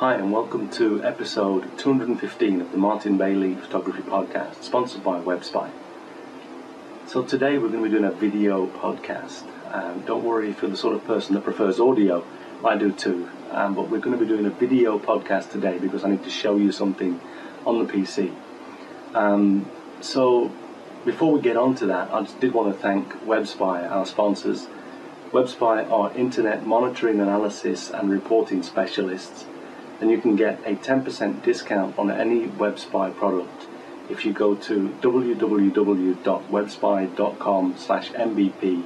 Hi, and welcome to episode 215 of the Martin Bailey Photography Podcast, sponsored by WebSpy. So, today we're going to be doing a video podcast. Um, don't worry if you're the sort of person that prefers audio, I do too. Um, but we're going to be doing a video podcast today because I need to show you something on the PC. Um, so, before we get on to that, I just did want to thank WebSpy, our sponsors. WebSpy are internet monitoring, analysis, and reporting specialists and you can get a 10% discount on any WebSpy product if you go to www.webspy.com slash mbp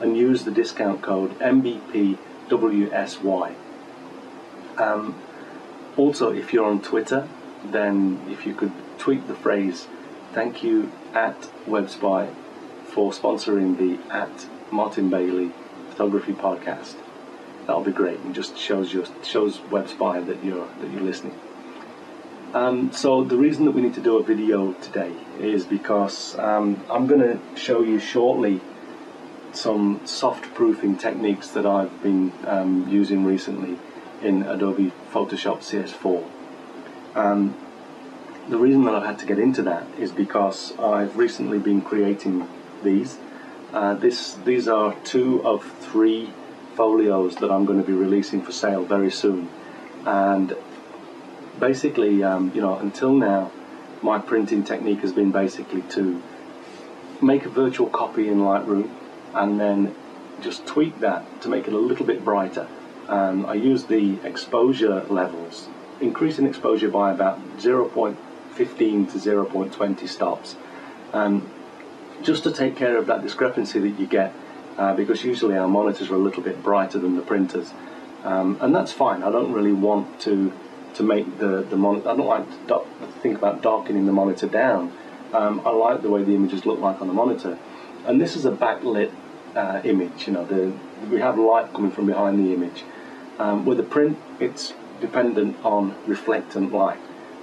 and use the discount code mbpwsy. Um, also, if you're on Twitter, then if you could tweet the phrase thank you at WebSpy for sponsoring the at Martin Bailey Photography Podcast that'll be great. It just shows your shows WebSpy that you're that you're listening. Um, so the reason that we need to do a video today is because um, I'm going to show you shortly some soft proofing techniques that I've been um, using recently in Adobe Photoshop CS4. Um, the reason that I've had to get into that is because I've recently been creating these. Uh, this, these are two of three folios that I'm going to be releasing for sale very soon. And basically, um, you know, until now, my printing technique has been basically to make a virtual copy in Lightroom and then just tweak that to make it a little bit brighter. Um, I use the exposure levels, increasing exposure by about 0.15 to 0.20 stops, um, just to take care of that discrepancy that you get uh, because usually our monitors are a little bit brighter than the printers. Um, and that's fine. I don't really want to to make the, the monitor, I don't like to think about darkening the monitor down. Um, I like the way the images look like on the monitor. And this is a backlit uh, image, you know, the, we have light coming from behind the image. Um, with a print, it's dependent on reflectant light.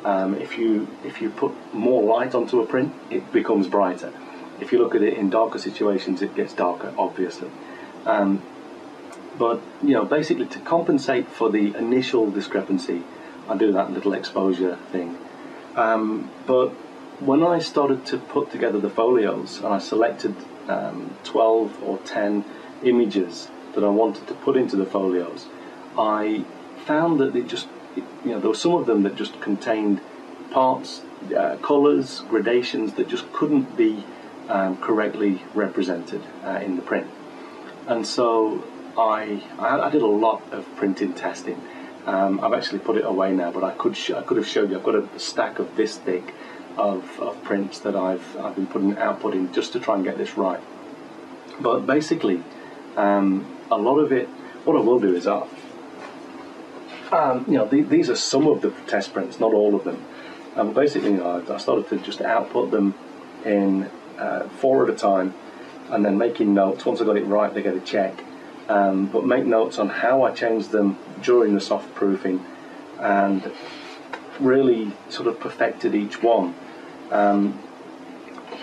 Um, if you if you put more light onto a print, it becomes brighter. If you look at it in darker situations, it gets darker, obviously. Um, but you know, basically to compensate for the initial discrepancy, I do that little exposure thing. Um, but when I started to put together the folios, and I selected um, 12 or 10 images that I wanted to put into the folios, I found that it just, you know, there were some of them that just contained parts, uh, colors, gradations that just couldn't be um, correctly represented uh, in the print. And so I, I, did a lot of printing testing. Um, I've actually put it away now, but I could I could have showed you. I've got a stack of this thick of, of prints that I've I've been putting outputting just to try and get this right. But basically, um, a lot of it. What I will do is I, um, you know, the, these are some of the test prints, not all of them. Um, basically, you know, I started to just output them in uh, four at a time, and then making notes. Once I got it right, they get a check. Um, but make notes on how I changed them during the soft proofing, and really sort of perfected each one. Um,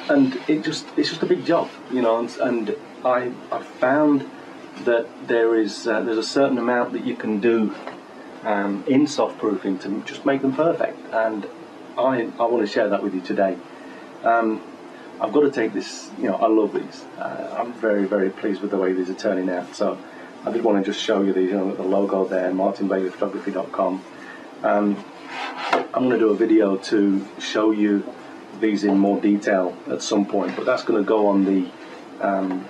and it just it's just a big job, you know. And, and I I found that there is uh, there's a certain amount that you can do um, in soft proofing to just make them perfect, and I I want to share that with you today. Um, I've got to take this, you know, I love these. Uh, I'm very, very pleased with the way these are turning out. So I did want to just show you these, you know, the logo there, martinbaileyphotography.com. Um, I'm going to do a video to show you these in more detail at some point, but that's going to go on the um,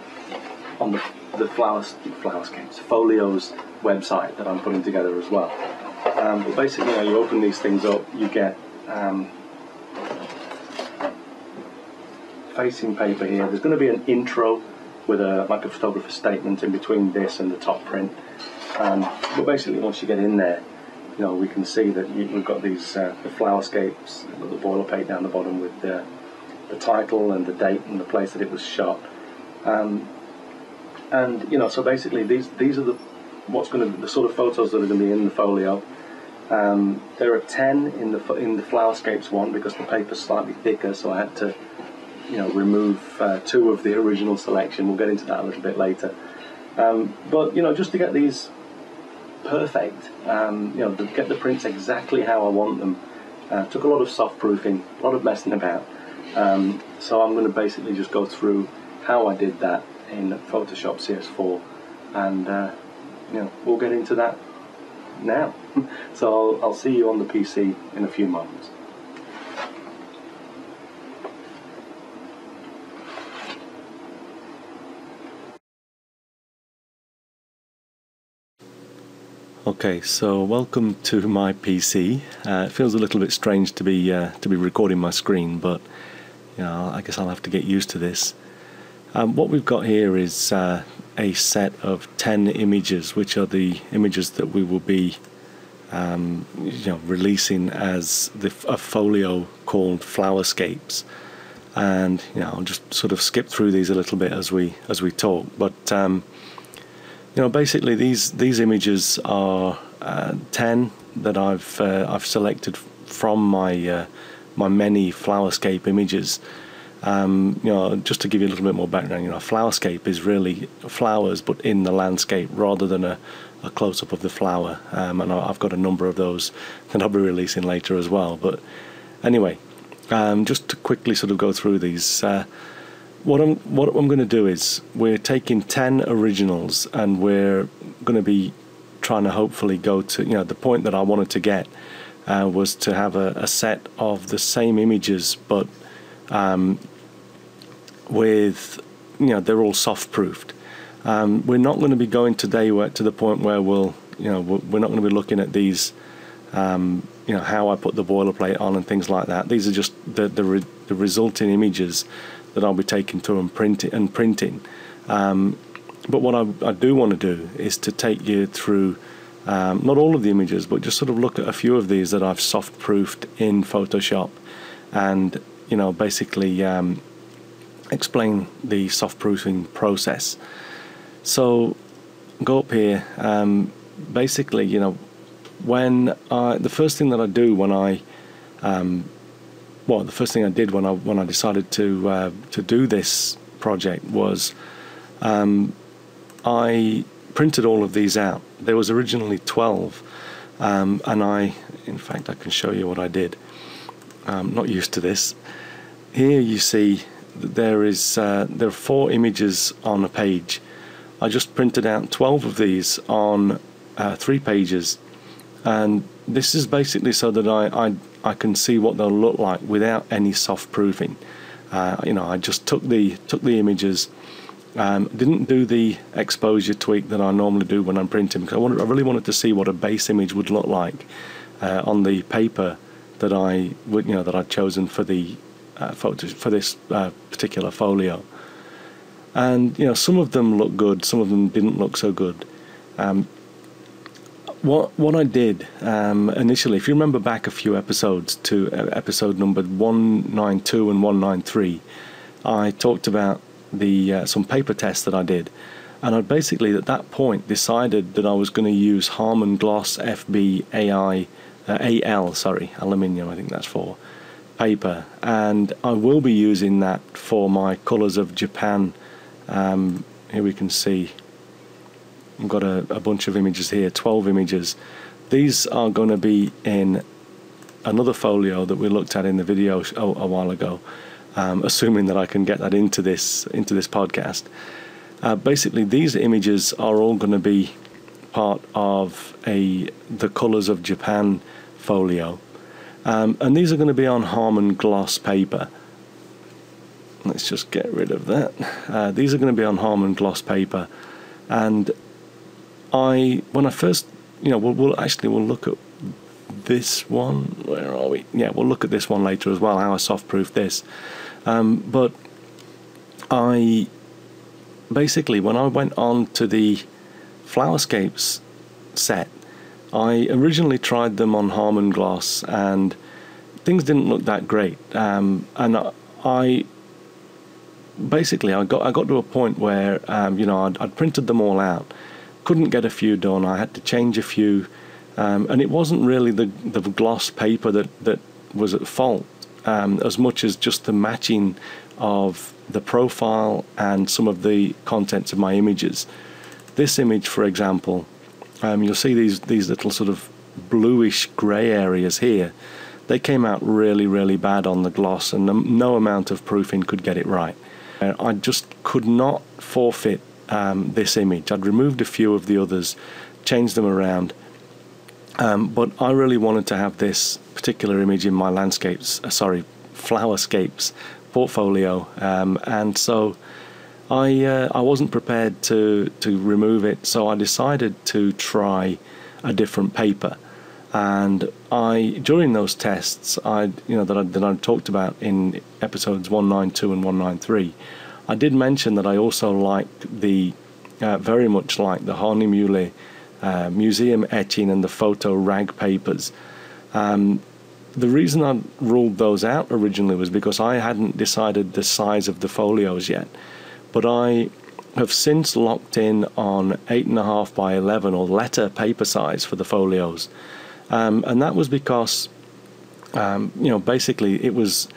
on the, the flowers, flowerscapes, folios website that I'm putting together as well. Um, but basically, you, know, you open these things up, you get um, facing paper here. There's going to be an intro with a like a photographer's statement in between this and the top print. Um, but basically, once you get in there, you know we can see that you, we've got these uh, the flowerscapes, the boilerplate down the bottom with the, the title and the date and the place that it was shot. Um, and you know, so basically, these these are the what's going to the sort of photos that are going to be in the folio. Um, there are ten in the in the flowerscapes one because the paper's slightly thicker, so I had to you know, remove uh, two of the original selection. We'll get into that a little bit later. Um, but you know, just to get these perfect. Um, you know, get the prints exactly how I want them. Uh, took a lot of soft proofing, a lot of messing about. Um, so I'm going to basically just go through how I did that in Photoshop CS4, and uh, you know we'll get into that now. so I'll, I'll see you on the PC in a few moments. Okay, so welcome to my PC. Uh, it feels a little bit strange to be uh, to be recording my screen, but you know, I guess I'll have to get used to this. Um, what we've got here is uh, a set of 10 images, which are the images that we will be um, you know, releasing as the, a folio called Flowerscapes. And you know, I'll just sort of skip through these a little bit as we as we talk. But um, you know, basically these these images are uh, ten that I've uh, I've selected from my uh, my many flowerscape images. Um, you know, just to give you a little bit more background, you know, flowerscape is really flowers, but in the landscape rather than a, a close up of the flower. Um, and I've got a number of those that I'll be releasing later as well. But anyway, um, just to quickly sort of go through these. Uh, what I'm what I'm going to do is we're taking ten originals and we're going to be trying to hopefully go to you know the point that I wanted to get uh, was to have a, a, set of the same images but um, with you know they're all soft proofed. Um, we're not going to be going today to the point where we'll you know we're not going to be looking at these um, you know how I put the boilerplate on and things like that. These are just the the, re, the resulting images that I'll be taking to and printing and printing. Um, but what I, I, do want to do is to take you through um, not all of the images, but just sort of look at a few of these that I've soft proofed in Photoshop, and you know basically um, explain the soft proofing process. So go up here. Um, basically, you know, when I, the first thing that I do when I um, well, the first thing I did when I when I decided to uh, to do this project was um, I printed all of these out. There was originally twelve, um, and I, in fact, I can show you what I did. I'm not used to this. Here you see that there is uh, there are four images on a page. I just printed out twelve of these on uh, three pages, and this is basically so that I, I I can see what they'll look like without any soft proofing. Uh, you know, I just took the took the images, um, didn't do the exposure tweak that I normally do when I'm printing because I, wanted, I really wanted to see what a base image would look like uh, on the paper that I would you know that I'd chosen for the uh, photo for this uh, particular folio. And you know, some of them look good, some of them didn't look so good. Um, what what I did um, initially, if you remember back a few episodes to uh, episode number one nine two and one nine three, I talked about the uh, some paper tests that I did, and I basically at that point decided that I was going to use Harman Gloss FB AI uh, AL sorry aluminium I think that's for paper, and I will be using that for my colours of Japan. Um, here we can see I've got a, a bunch of images here, 12 images. These are going to be in another folio that we looked at in the video a, a while ago, um, assuming that I can get that into this into this podcast. Uh, basically, these images are all going to be part of a the Colors of Japan folio, um, and these are going to be on Harman gloss paper. Let's just get rid of that. Uh, these are going to be on Harman gloss paper, and I when I first you know we'll, we'll, actually we'll look at this one. Where are we? Yeah we'll look at this one later as well how I soft proof this. Um, but I basically when I went on to the flowerscapes set I originally tried them on Harman gloss and things didn't look that great. Um, and I basically I got I got to a point where um, you know I'd, I'd printed them all out couldn't get a few done. I had to change a few, um, and it wasn't really the the gloss paper that that was at fault um, as much as just the matching of the profile and some of the contents of my images. This image, for example, um, you'll see these these little sort of bluish grey areas here. They came out really, really bad on the gloss, and no amount of proofing could get it right. Uh, I just could not forfeit um, this image. I'd removed a few of the others, changed them around, um, but I really wanted to have this particular image in my landscapes, uh, sorry, flowerscapes portfolio, um, and so I uh, I wasn't prepared to to remove it. So I decided to try a different paper, and I during those tests I you know that I, that I talked about in episodes 192 and 193, I did mention that I also liked the uh, very much like the Hahnemühle uh, museum etching and the photo rag papers. Um, the reason I ruled those out originally was because I hadn't decided the size of the folios yet, but I have since locked in on 8.5 by 11 or letter paper size for the folios. Um, and that was because, um, you know, basically it was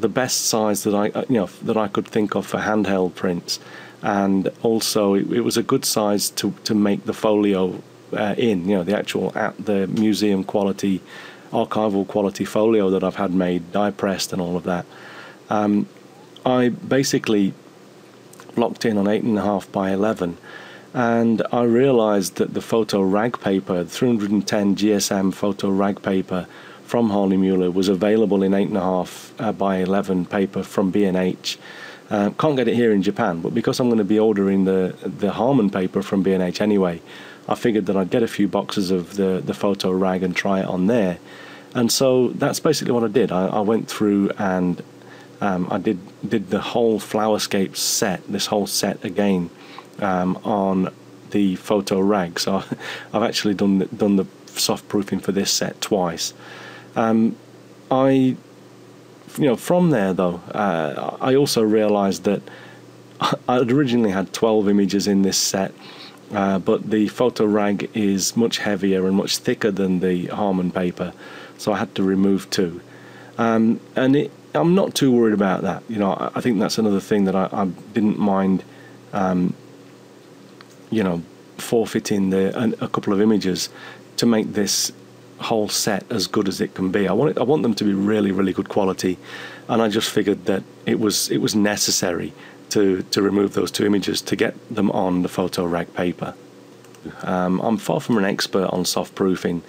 the best size that I, uh, you know, that I could think of for handheld prints. And also it, it was a good size to, to make the folio uh, in, you know, the actual at the museum quality archival quality folio that I've had made, die pressed, and all of that. Um, I basically locked in on 8.5 by 11 and I realized that the photo rag paper, 310 GSM photo rag paper from Hahnemühle was available in 8.5 uh, by 11 paper from B&H. Uh, can't get it here in Japan, but because I'm going to be ordering the the Harman paper from B&H anyway, I figured that I'd get a few boxes of the, the photo rag and try it on there. And so that's basically what I did. I, I went through and um, I did did the whole Flowerscape set, this whole set again um, on the photo rag. So I've actually done the, done the soft proofing for this set twice. Um, I, you know, from there though, uh, I also realised that I originally had 12 images in this set. Uh, but the photo rag is much heavier and much thicker than the Harman paper, so I had to remove two. Um, and it, I'm not too worried about that. You know, I, think that's another thing that I, I didn't mind. Um, you know, forfeiting the a, a couple of images to make this whole set as good as it can be. I want it, I want them to be really really good quality, and I just figured that it was it was necessary to, to remove those two images to get them on the photo rag paper. Um, I'm far from an expert on soft proofing,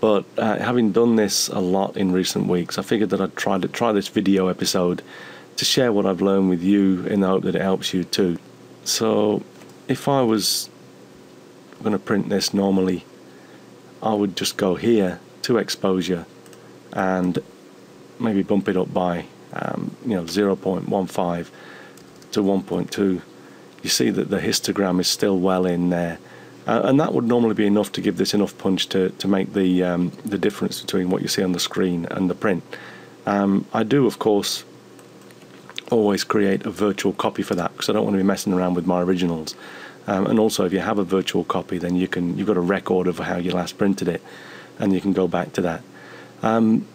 but uh, having done this a lot in recent weeks, I figured that I'd try to try this video episode to share what I've learned with you in the hope that it helps you too. So, if I was going to print this normally, I would just go here to exposure and maybe bump it up by um, you know 0.15 to 1.2 you see that the histogram is still well in there uh, and that would normally be enough to give this enough punch to, to make the um, the difference between what you see on the screen and the print. Um, I do of course always create a virtual copy for that because I don't want to be messing around with my originals. Um, and also if you have a virtual copy then you can you've got a record of how you last printed it and you can go back to that. Um,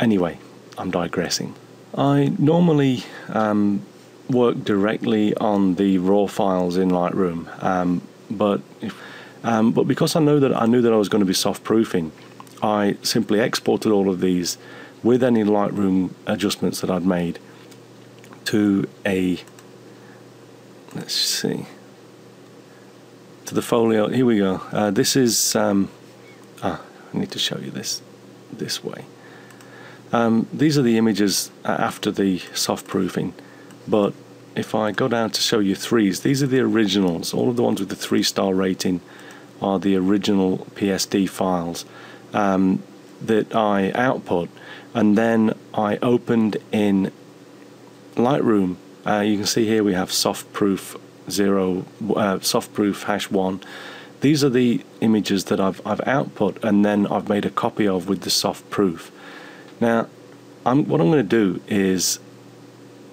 anyway, I'm digressing. I normally um, work directly on the raw files in Lightroom, um, but if, um, but because I know that I knew that I was going to be soft proofing, I simply exported all of these with any Lightroom adjustments that I'd made to a let's see to the folio. Here we go. Uh, this is um, ah, I need to show you this this way. Um, these are the images after the soft proofing but if I go down to show you threes, these are the originals. All of the ones with the three star rating are the original PSD files um, that I output, and then I opened in Lightroom. Uh, you can see here we have soft proof zero, uh, soft proof hash one. These are the images that I've I've output, and then I've made a copy of with the soft proof. Now, I'm, what I'm going to do is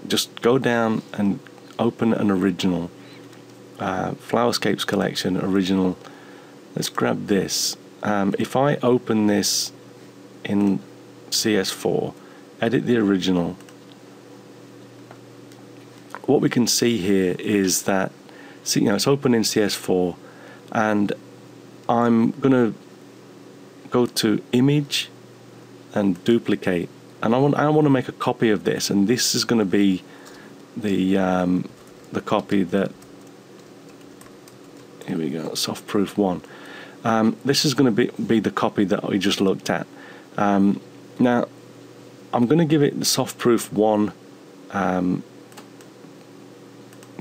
just go down and open an original uh, Flowerscapes collection original. Let's grab this. Um, if I open this in CS4, edit the original, what we can see here is that you know, it's open in CS4 and I'm going to go to image and duplicate and I want I want to make a copy of this and this is going to be the um, the copy that here we go soft proof one. Um, this is going to be, be the copy that we just looked at. Um, now I'm going to give it the soft proof one um,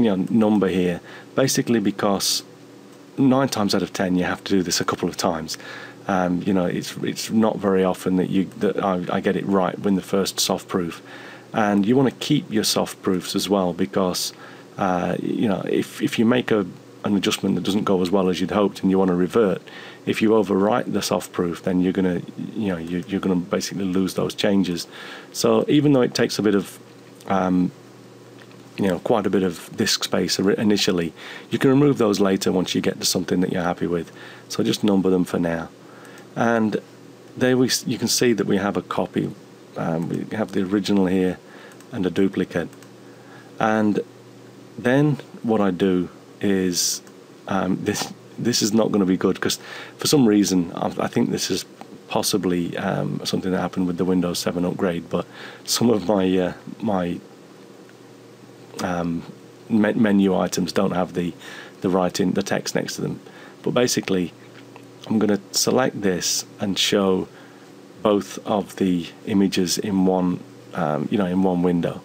you know number here basically because nine times out of ten you have to do this a couple of times. Um, you know it's it's not very often that you that I, I get it right when the first soft proof. And you want to keep your soft proofs as well because uh, you know if, if you make a an adjustment that doesn't go as well as you'd hoped and you want to revert if you overwrite the soft proof then you're to you know you, you're going to basically lose those changes. So even though it takes a bit of um, you know quite a bit of disk space initially. You can remove those later once you get to something that you're happy with. So just number them for now. And there we you can see that we have a copy. Um, we have the original here and a duplicate. And then what I do is um, this this is not going to be good because for some reason I, think this is possibly um, something that happened with the Windows 7 upgrade but some of my uh, my um, menu items don't have the the writing the text next to them. But basically I'm going to select this and show both of the images in one um, you know in one window.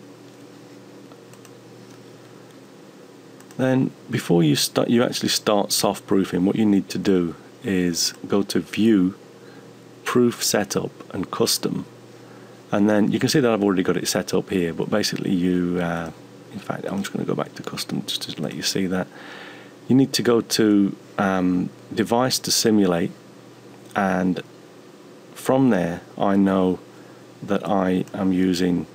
Then before you start you actually start soft proofing what you need to do is go to view proof setup and custom. And then you can see that I've already got it set up here but basically you uh, in fact I'm just going to go back to custom just to let you see that. You need to go to um, device to simulate and from there I know that I am using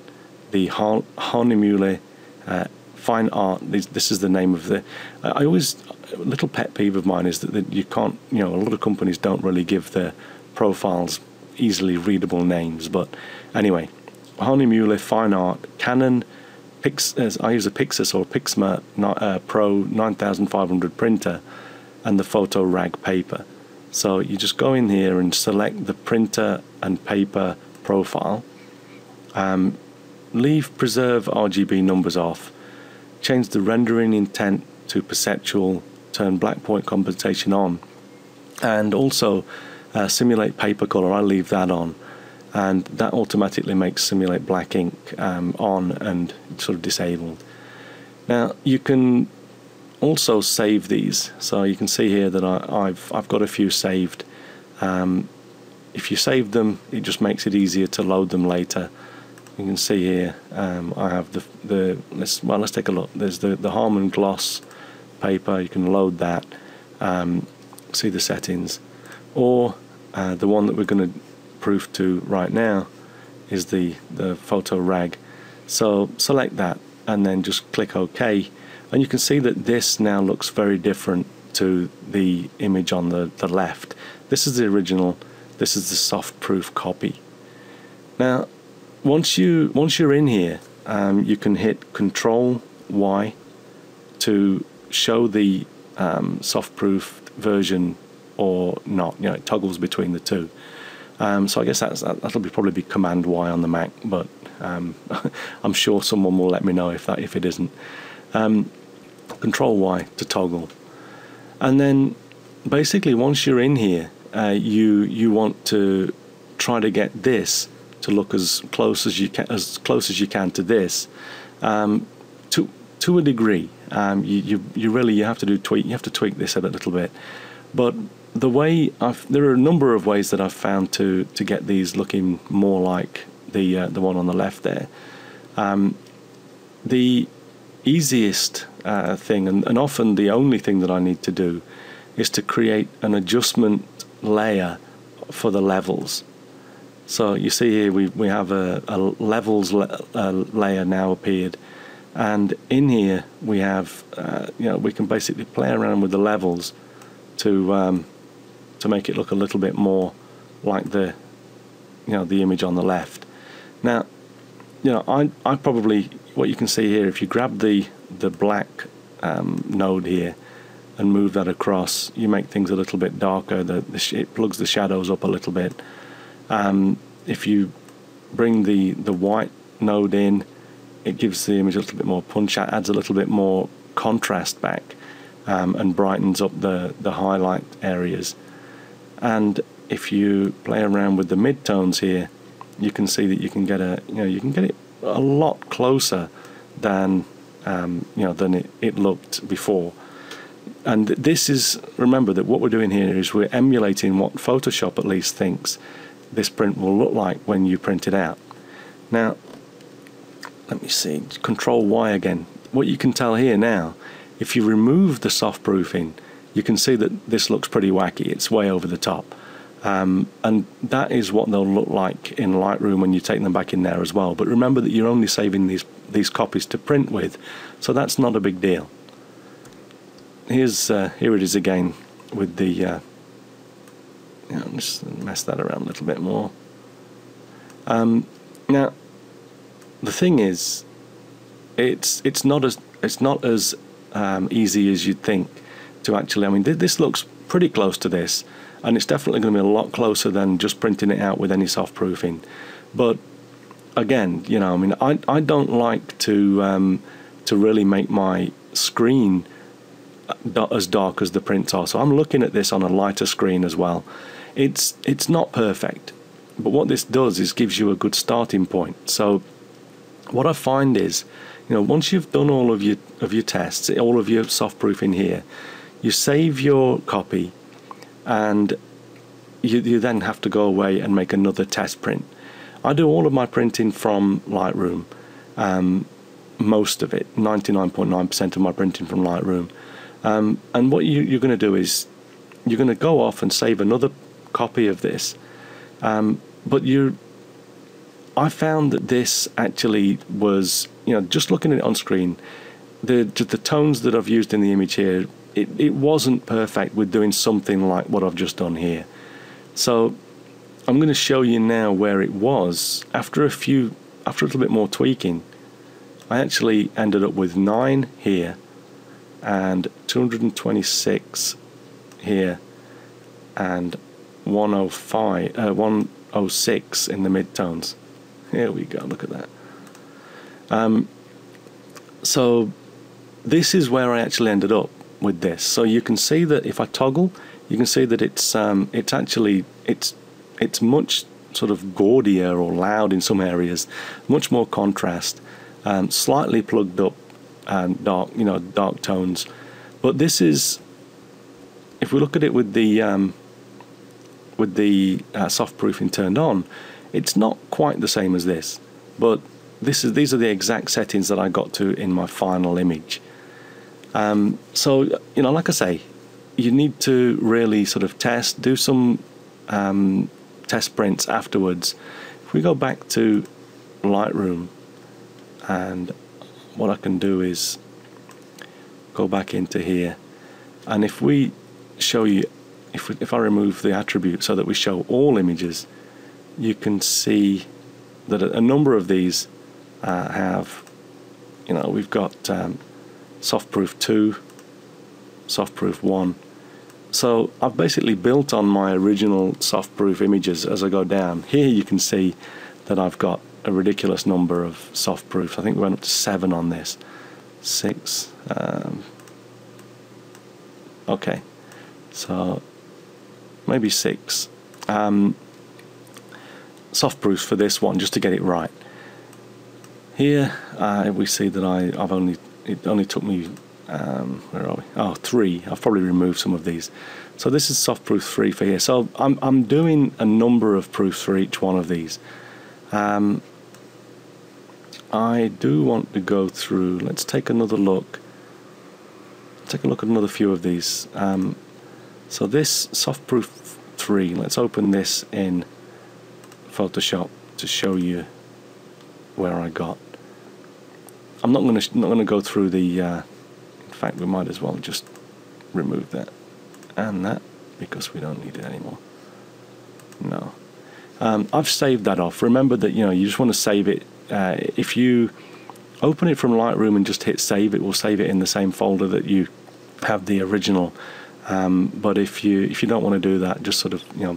the Hahnemühle uh, fine art. This, is the name of the I always a little pet peeve of mine is that, you can't you know a lot of companies don't really give their profiles easily readable names but anyway Hahnemühle fine art Canon Pix, I use a Pixus or Pixma uh, Pro 9500 printer and the photo rag paper. So you just go in here and select the printer and paper profile. Um, leave preserve RGB numbers off. Change the rendering intent to perceptual. Turn black point compensation on. And also uh, simulate paper color. I leave that on and that automatically makes simulate black ink um, on and sort of disabled. Now you can also save these, so you can see here that I, have I've got a few saved. Um, if you save them, it just makes it easier to load them later. You can see here um, I have the the let's well let's take a look. There's the the Harman gloss paper. You can load that. Um, see the settings, or uh, the one that we're going to proof to right now is the, the photo rag. So select that and then just click OK and you can see that this now looks very different to the image on the, the left. This is the original, this is the soft proof copy. Now once you once you're in here um, you can hit control Y to show the um, soft proof version or not you know it toggles between the two um, so I guess that's, that'll be probably be Command Y on the Mac, but um, I'm sure someone will let me know if that if it isn't. Um, control Y to toggle, and then basically once you're in here, uh, you you want to try to get this to look as close as you can as close as you can to this, um, to to a degree. Um, you, you you really you have to do tweak you have to tweak this a little bit, but the way I've, there are a number of ways that I've found to to get these looking more like the uh, the one on the left there. Um, the easiest uh, thing, and, and often the only thing that I need to do, is to create an adjustment layer for the levels. So you see here we we have a, a levels le uh, layer now appeared, and in here we have uh, you know we can basically play around with the levels to um, to make it look a little bit more like the you know the image on the left now you know I, I probably what you can see here if you grab the the black um, node here and move that across, you make things a little bit darker. The, the it plugs the shadows up a little bit. Um, if you bring the the white node in, it gives the image a little bit more punch, adds a little bit more contrast back, um, and brightens up the the highlight areas. And if you play around with the midtones here, you can see that you can get a you know you can get it a lot closer than um, you know than it, it looked before. And this is remember that what we're doing here is we're emulating what Photoshop at least thinks this print will look like when you print it out. Now, let me see, Control Y again. What you can tell here now, if you remove the soft proofing, you can see that this looks pretty wacky. It's way over the top. Um, and that is what they'll look like in Lightroom when you take them back in there as well. But remember that you're only saving these these copies to print with, so that's not a big deal. Here's uh, here it is again with the. Uh, just mess that around a little bit more. Um, now, the thing is, it's it's not as it's not as um, easy as you'd think to actually. I mean, th this looks pretty close to this and it's definitely going to be a lot closer than just printing it out with any soft proofing. But again, you know, I mean, I, I don't like to um, to really make my screen uh, as dark as the prints are. So I'm looking at this on a lighter screen as well. It's it's not perfect, but what this does is gives you a good starting point. So what I find is, you know, once you've done all of your of your tests, all of your soft proofing here, you save your copy and you, you then have to go away and make another test print. I do all of my printing from Lightroom, um, most of it, 99.9% of my printing from Lightroom. Um, and what you, are going to do is you're going to go off and save another copy of this. Um, but you, I found that this actually was, you know, just looking at it on screen, the the tones that I've used in the image here it, it wasn't perfect with doing something like what I've just done here. So I'm going to show you now where it was. After a few, after a little bit more tweaking, I actually ended up with 9 here and 226 here and 105, uh, 106 in the midtones. Here we go, look at that. Um, so this is where I actually ended up with this. So you can see that if I toggle, you can see that it's um, it's actually it's it's much sort of gaudier or loud in some areas, much more contrast, um, slightly plugged up and dark, you know, dark tones. But this is, if we look at it with the um, with the uh, soft proofing turned on, it's not quite the same as this. But this is these are the exact settings that I got to in my final image. Um, so, you know, like I say, you need to really sort of test, do some um, test prints afterwards. If we go back to Lightroom, and what I can do is go back into here, and if we show you, if, we, if I remove the attribute so that we show all images, you can see that a, number of these uh, have, you know, we've got um, softproof 2, softproof 1. So I've basically built on my original softproof images as I go down. Here you can see that I've got a ridiculous number of softproofs. I think we went up to seven on this. Six. Um, okay, so maybe six. Um, softproofs for this one just to get it right. Here uh, we see that I, I've only it only took me um, where are we? Oh, three. I've probably removed some of these. So this is soft proof three for here. So I'm I'm doing a number of proofs for each one of these. Um, I do want to go through. Let's take another look. Take a look at another few of these. Um, so this soft proof three. Let's open this in Photoshop to show you where I got. I'm not going to not going to go through the. Uh, in fact, we might as well just remove that and that because we don't need it anymore. No, um, I've saved that off. Remember that you know you just want to save it. Uh, if you open it from Lightroom and just hit save, it will save it in the same folder that you have the original. Um, but if you if you don't want to do that, just sort of you know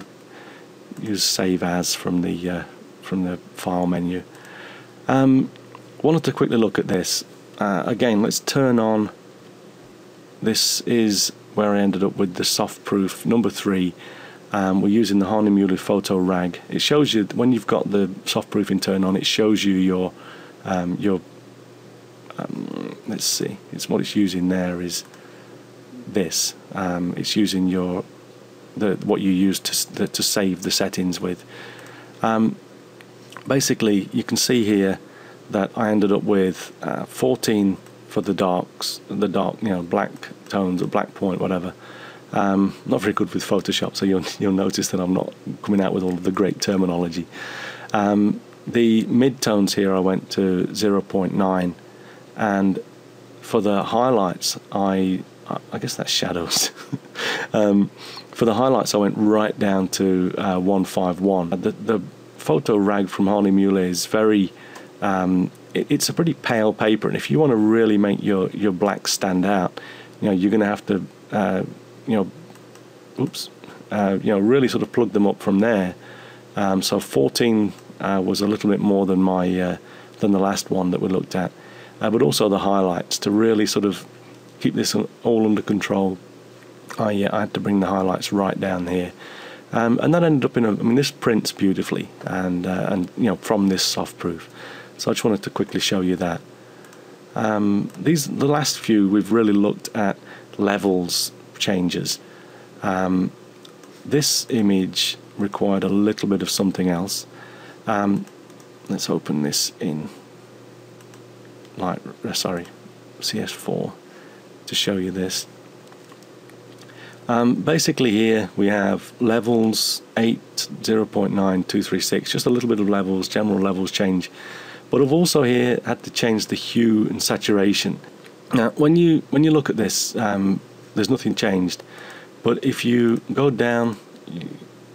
use save as from the uh, from the file menu. Um, wanted to quickly look at this uh, again. Let's turn on. This is where I ended up with the soft proof number three. Um, we're using the Hahnemühle Photo Rag. It shows you when you've got the soft proofing turned on. It shows you your um, your um, let's see. It's what it's using there is this. Um, it's using your the what you use to the, to save the settings with. Um, basically, you can see here that I ended up with uh, 14 for the darks, the dark, you know, black tones or black point, whatever. Um, not very good with Photoshop, so you'll you'll notice that I'm not coming out with all of the great terminology. Um, the mid tones here I went to 0.9, and for the highlights I I guess that's shadows. um, for the highlights, I went right down to uh, 151. The, the photo rag from Hahnemühle is very, um, it, it's a pretty pale paper, and if you want to really make your, your black stand out, you know, you're going to have to, uh, you know, oops, uh, you know, really sort of plug them up from there. Um, so 14 uh, was a little bit more than my uh, than the last one that we looked at, uh, but also the highlights to really sort of keep this all under control. I, yeah I had to bring the highlights right down here. Um, and that ended up in a, I mean, this prints beautifully, and uh, and you know from this soft proof. So I just wanted to quickly show you that. Um, these the last few we've really looked at levels changes. Um, this image required a little bit of something else. Um, let's open this in light. Sorry, CS4 to show you this. Um, basically here we have levels 8, 0.9, 236, just a little bit of levels, general levels change. But I've also here had to change the hue and saturation. Now when you when you look at this, um, there's nothing changed. But if you go down, you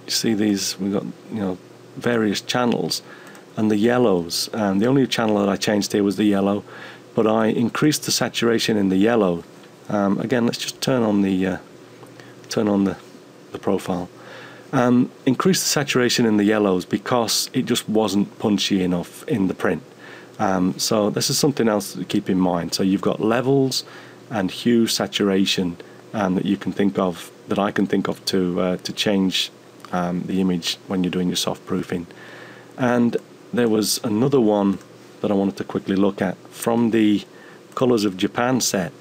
see these, we've got you know various channels and the yellows. And the only channel that I changed here was the yellow, but I increased the saturation in the yellow um, again, let's just turn on the uh, turn on the, the profile. Um, increase the saturation in the yellows because it just wasn't punchy enough in the print. Um, so this is something else to keep in mind. So you've got levels and hue saturation um, that you can think of, that I can think of to uh, to change um, the image when you're doing your soft proofing. And there was another one that I wanted to quickly look at from the Colors of Japan set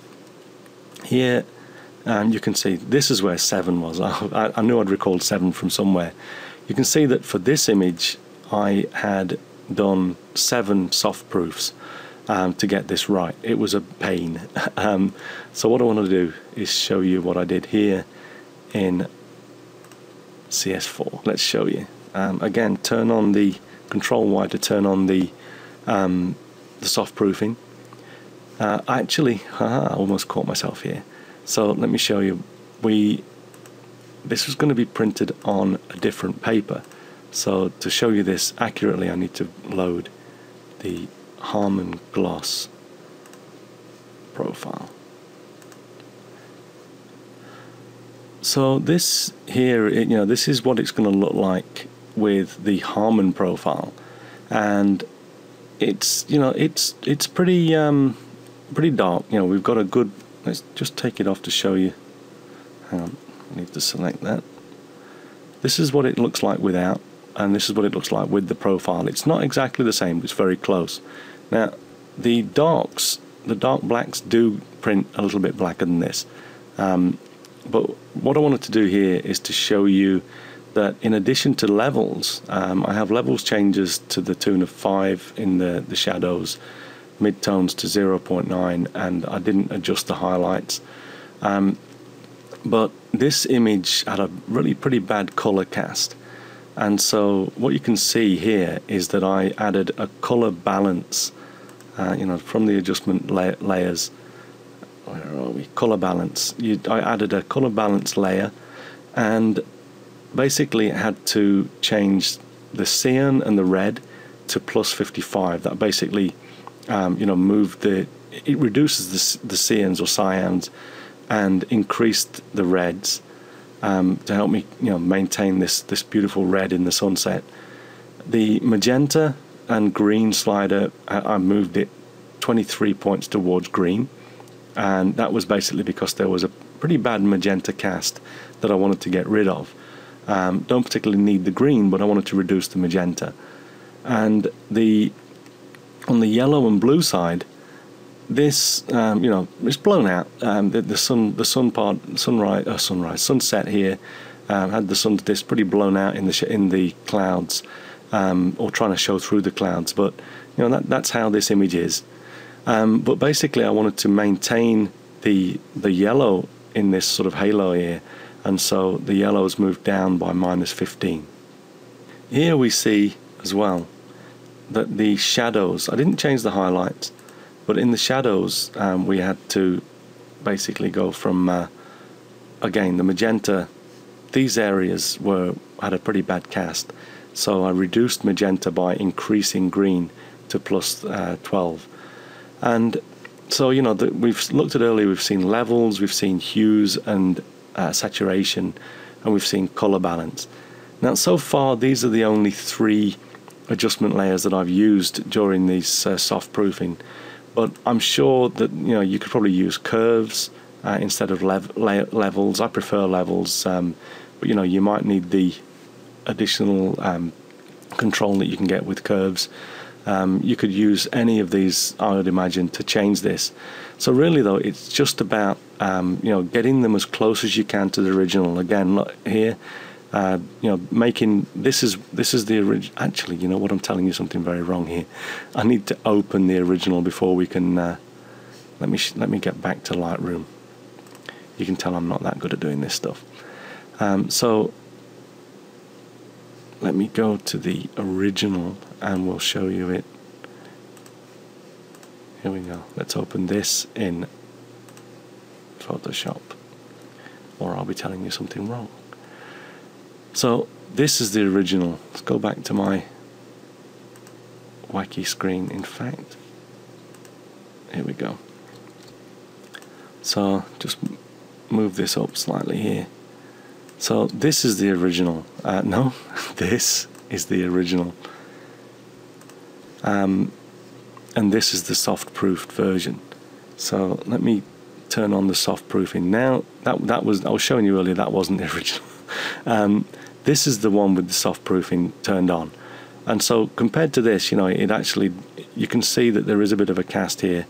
here and you can see this is where 7 was. I, I, knew I'd recalled 7 from somewhere. You can see that for this image I had done 7 soft proofs um, to get this right. It was a pain. um, so what I want to do is show you what I did here in CS4. Let's show you. Um, again, turn on the control Y to turn on the um, the soft proofing uh, actually, haha, I almost caught myself here. So let me show you. We this was going to be printed on a different paper. So to show you this accurately, I need to load the Harman Gloss profile. So this here, you know, this is what it's going to look like with the Harman profile, and it's you know it's it's pretty um, pretty dark. You know, we've got a good. Let's just take it off to show you. Hang on, I need to select that. This is what it looks like without, and this is what it looks like with the profile. It's not exactly the same, but it's very close. Now, the darks, the dark blacks do print a little bit blacker than this. Um, but what I wanted to do here is to show you that in addition to levels, um, I have levels changes to the tune of 5 in the, the shadows, midtones to 0.9 and I didn't adjust the highlights. Um, but this image had a really pretty bad color cast. And so what you can see here is that I added a color balance, uh, you know, from the adjustment la layers. Where are we? Color balance. You, I added a color balance layer, and basically had to change the cyan and the red to plus 55. That basically um, you know, move the, it reduces the, the cyans or cyans and increased the reds um, to help me, you know, maintain this this beautiful red in the sunset. The magenta and green slider, I, I moved it 23 points towards green, and that was basically because there was a pretty bad magenta cast that I wanted to get rid of. Um, don't particularly need the green, but I wanted to reduce the magenta. And the on the yellow and blue side, this um, you know it's blown out. Um, the, the, sun the sun part sunrise uh, sunrise sunset here um, had the sun disk pretty blown out in the in the clouds um, or trying to show through the clouds. But you know that that's how this image is. Um, but basically, I wanted to maintain the the yellow in this sort of halo here, and so the yellow's moved down by minus 15. Here we see as well that the shadows. I didn't change the highlights but in the shadows, um, we had to basically go from uh, again the magenta. These areas were had a pretty bad cast, so I reduced magenta by increasing green to plus, uh, 12, and so you know the, we've looked at earlier. We've seen levels, we've seen hues and uh, saturation, and we've seen color balance. Now, so far, these are the only three adjustment layers that I've used during these uh, soft proofing but I'm sure that you know you could probably use curves uh, instead of lev- le- levels. I prefer levels, um, but you know you might need the additional um, control that you can get with curves. Um, you could use any of these, I would imagine, to change this. So really, though, it's just about um, you know getting them as close as you can to the original. Again, look here uh, you know, making this is this is the original. Actually, you know what? I'm telling you something very wrong here. I need to open the original before we can. Uh, let me let me get back to Lightroom. You can tell I'm not that good at doing this stuff. Um, so let me go to the original and we'll show you it. Here we go. Let's open this in Photoshop, or I'll be telling you something wrong. So this is the original. Let's go back to my wacky screen. In fact, here we go. So just move this up slightly here. So this is the original. Uh, no, this is the original. Um, and this is the soft proofed version. So let me turn on the soft proofing now. That that was I was showing you earlier. That wasn't the original. Um, this is the one with the soft proofing turned on. And so compared to this, you know, it actually, you can see that there is a bit of a cast here.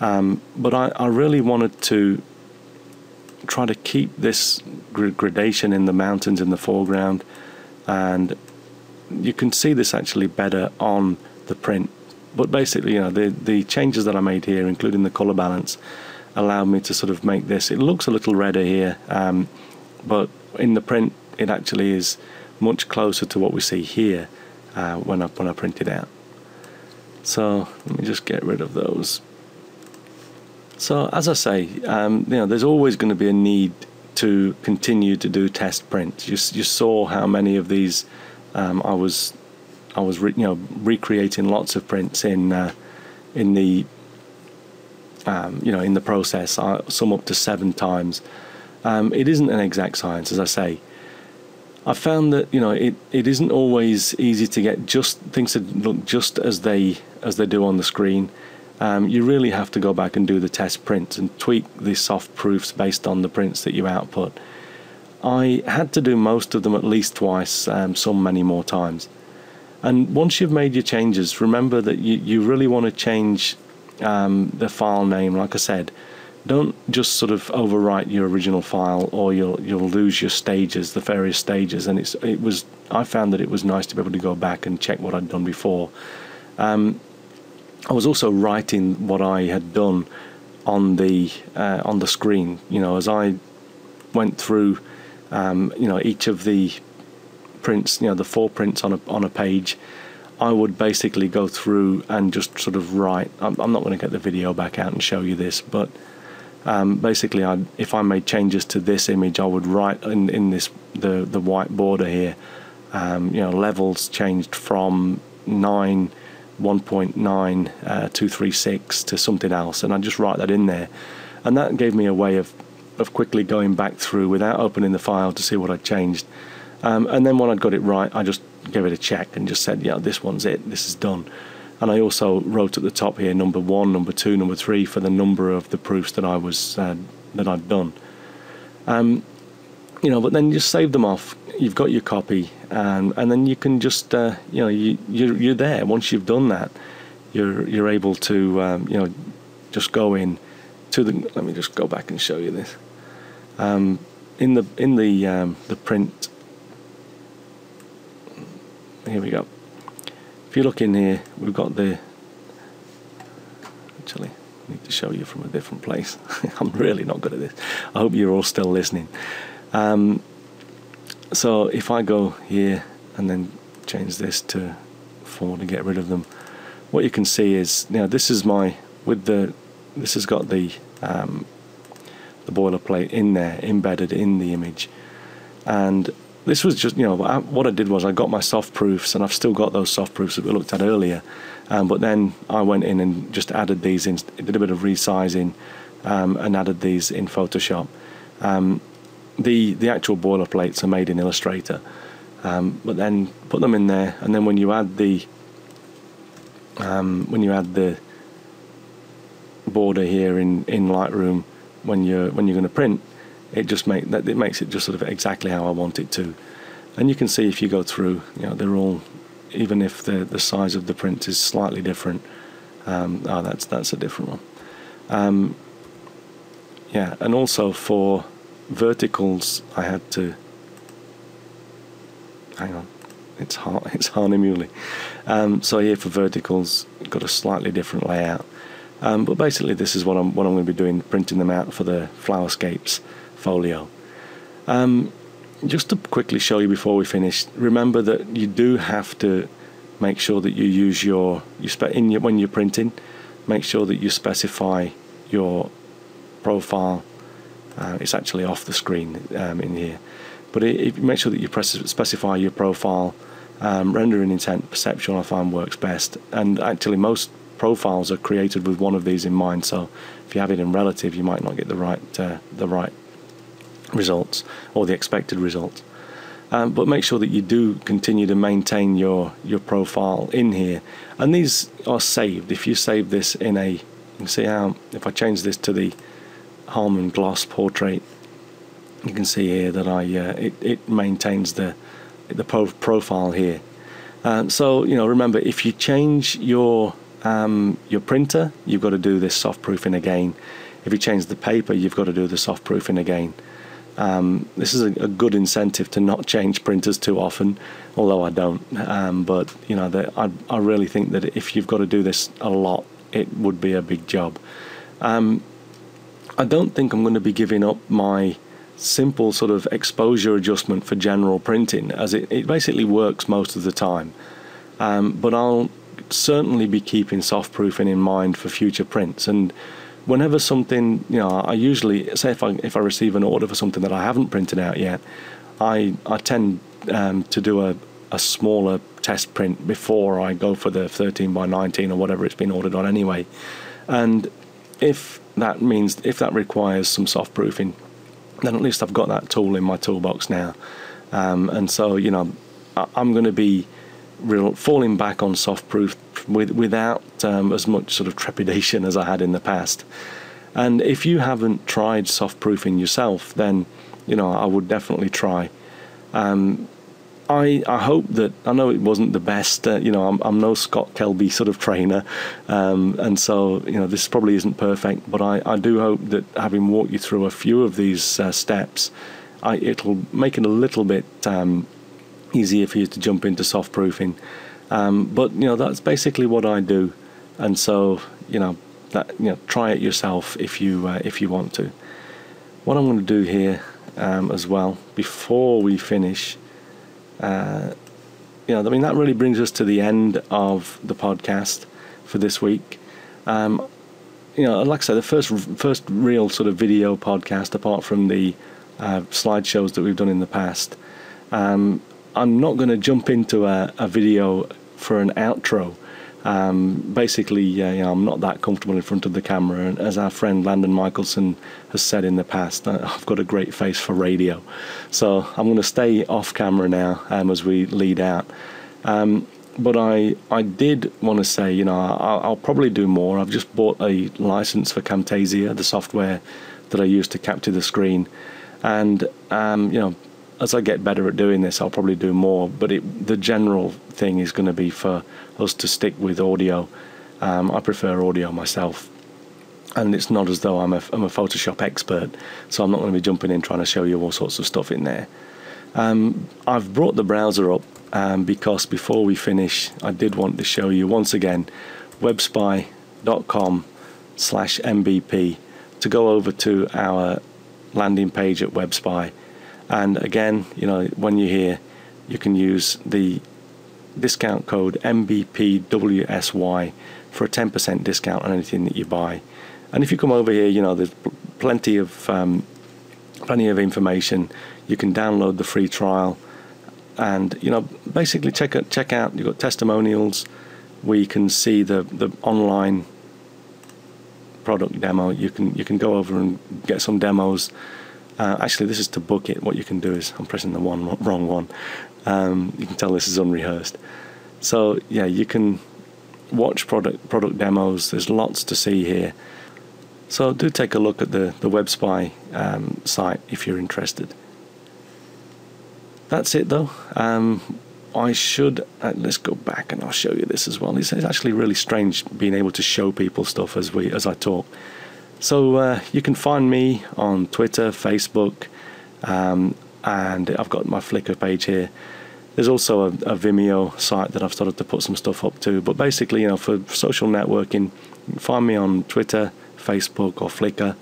Um, but I, I really wanted to try to keep this gradation in the mountains in the foreground. And you can see this actually better on the print. But basically, you know, the, the changes that I made here, including the color balance, allowed me to sort of make this. It looks a little redder here, um, but in the print, it actually is much closer to what we see here uh, when I when I print it out. So let me just get rid of those. So as I say, um, you know, there's always going to be a need to continue to do test prints. You, you saw how many of these um, I was I was you know recreating lots of prints in uh, in the um, you know in the process. I, some up to seven times. Um, it isn't an exact science, as I say. I found that you know it, it isn't always easy to get just things to look just as they as they do on the screen. Um, you really have to go back and do the test prints and tweak the soft proofs based on the prints that you output. I had to do most of them at least twice, um, some many more times. And once you've made your changes, remember that you, you really want to change um, the file name, like I said don't just sort of overwrite your original file or you'll you'll lose your stages the various stages. And it's it was I found that it was nice to be able to go back and check what I'd done before. Um, I was also writing what I had done on the uh, on the screen. You know as I went through um, you know each of the prints you know the four prints on a on a page I would basically go through and just sort of write. I'm, I'm not going to get the video back out and show you this but um, basically, I'd, if I made changes to this image, I would write in, in this the the white border here. Um, you know, levels changed from nine. 1.9 uh, 236 to something else and I'd just write that in there and that gave me a way of of quickly going back through without opening the file to see what I'd changed. Um, and then when I'd got it right, I just gave it a check and just said, yeah, this one's it, this is done. And I also wrote at the top here number one, number two, number three for the number of the proofs that I was uh, that I'd done. Um, you know, but then you save them off. You've got your copy, and and then you can just uh, you know you you're, you're there. Once you've done that, you're you're able to um, you know just go in to the. Let me just go back and show you this. Um, in the in the um, the print. Here we go. If you look in here, we've got the. Actually, I need to show you from a different place. I'm really not good at this. I hope you're all still listening. Um, so if I go here and then change this to four to get rid of them, what you can see is now this is my with the this has got the um, the boilerplate in there embedded in the image, and this was just you know what I did was I got my soft proofs and I've still got those soft proofs that we looked at earlier, um, but then I went in and just added these in, did a bit of resizing, um, and added these in Photoshop. Um, the the actual boilerplates are made in Illustrator, um, but then put them in there, and then when you add the um, when you add the border here in, in Lightroom when you're when you're going to print, it just make that it makes it just sort of exactly how I want it to, and you can see if you go through, you know, they're all even if the the size of the print is slightly different. Um, oh, that's that's a different one. Um, yeah, and also for verticals, I had to. Hang on, it's hard. It's Hahnemühle. Um, so here for verticals, got a slightly different layout. Um, but basically, this is what I'm what I'm going to be doing, printing them out for the Flowerscapes folio. Um, just to quickly show you before we finish, remember that you do have to make sure that you use your you spe- in your, when you're printing, make sure that you specify your profile uh, it's actually off the screen um, in here. But it, it, make sure that you press, specify your profile. Um, rendering intent perceptual I find works best. And actually, most profiles are created with one of these in mind. So if you have it in relative, you might not get the right uh, the right results or the expected results. Um, but make sure that you do continue to maintain your your profile in here. And these are saved. If you save this in a, you can see how if I change this to the Harman gloss portrait you can see here that I uh, it, it maintains the the pro profile here um, so you know remember if you change your um, your printer you've got to do this soft proofing again if you change the paper you've got to do the soft proofing again um, this is a, a, good incentive to not change printers too often although I don't um, but you know I, I really think that if you've got to do this a lot it would be a big job um, I don't think I'm going to be giving up my simple sort of exposure adjustment for general printing, as it, it basically works most of the time. Um, but I'll certainly be keeping soft proofing in mind for future prints. And whenever something, you know, I usually say if I if I receive an order for something that I haven't printed out yet, I I tend um, to do a a smaller test print before I go for the 13 by 19 or whatever it's been ordered on anyway. And if that means if that requires some soft proofing, then at least I've got that tool in my toolbox now. Um, and so, you know, I, am going to be falling back on soft proof with, without um, as much sort of trepidation as I had in the past. And if you haven't tried soft proofing yourself, then you know I would definitely try. Um, I, I hope that I know it wasn't the best. Uh, you know, I'm, I'm no Scott Kelby sort of trainer, um, and so you know this probably isn't perfect. But I, I do hope that having walked you through a few of these uh, steps, I, it'll make it a little bit um, easier for you to jump into soft proofing. Um, but you know that's basically what I do, and so you know that you know try it yourself if you uh, if you want to. What I'm going to do here um, as well before we finish uh, you know, I mean, that really brings us to the end of the podcast for this week. Um, you know, like I said, the first first real sort of video podcast, apart from the uh, slideshows that we've done in the past. Um, I'm not going to jump into a, a, video for an outro Um, basically, uh, you know, I'm not that comfortable in front of the camera, and as our friend Landon Michelson has said in the past, uh, I've got a great face for radio. So I'm going to stay off camera now um, as we lead out. Um, but I, I did want to say, you know, I'll, I'll, probably do more. I've just bought a license for Camtasia, the software that I use to capture the screen, and um, you know, as I get better at doing this, I'll probably do more. But it, the general thing is going to be for us to stick with audio. Um, I prefer audio myself, and it's not as though I'm a, I'm a Photoshop expert, so I'm not going to be jumping in trying to show you all sorts of stuff in there. Um, I've brought the browser up um, because before we finish, I did want to show you once again webspy.com slash mbp to go over to our landing page at WebSpy and again, you know, when you're here, you can use the discount code MBPWSY for a 10% discount on anything that you buy. And if you come over here, you know, there's plenty of um, plenty of information. You can download the free trial, and you know, basically check out check out. You've got testimonials We can see the the online product demo. You can you can go over and get some demos uh, actually, this is to book it. What you can do is I'm pressing the one wrong one. Um, you can tell this is unrehearsed. So yeah, you can watch product product demos. There's lots to see here. So do take a look at the the WebSpy um, site if you're interested. That's it though. Um, I should uh, let's go back and I'll show you this as well. It's, it's, actually really strange being able to show people stuff as we as I talk. So uh, you can find me on Twitter, Facebook, um, and I've got my Flickr page here. There's also a, a, Vimeo site that I've started to put some stuff up to. But basically, you know, for social networking, find me on Twitter, Facebook, or Flickr.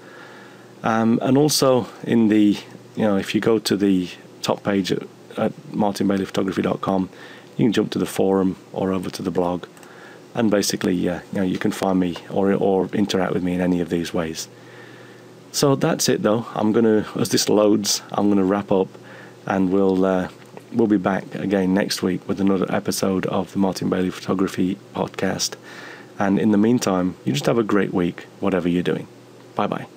Um, and also in the, you know, if you go to the top page at, at martinbaileyphotography.com, you can jump to the forum or over to the blog and basically uh, you know you can find me or or interact with me in any of these ways. So that's it though. I'm gonna as this loads, I'm gonna wrap up, and we'll uh, we'll be back again next week with another episode of the Martin Bailey Photography Podcast. And in the meantime, you just have a great week, whatever you're doing. Bye bye.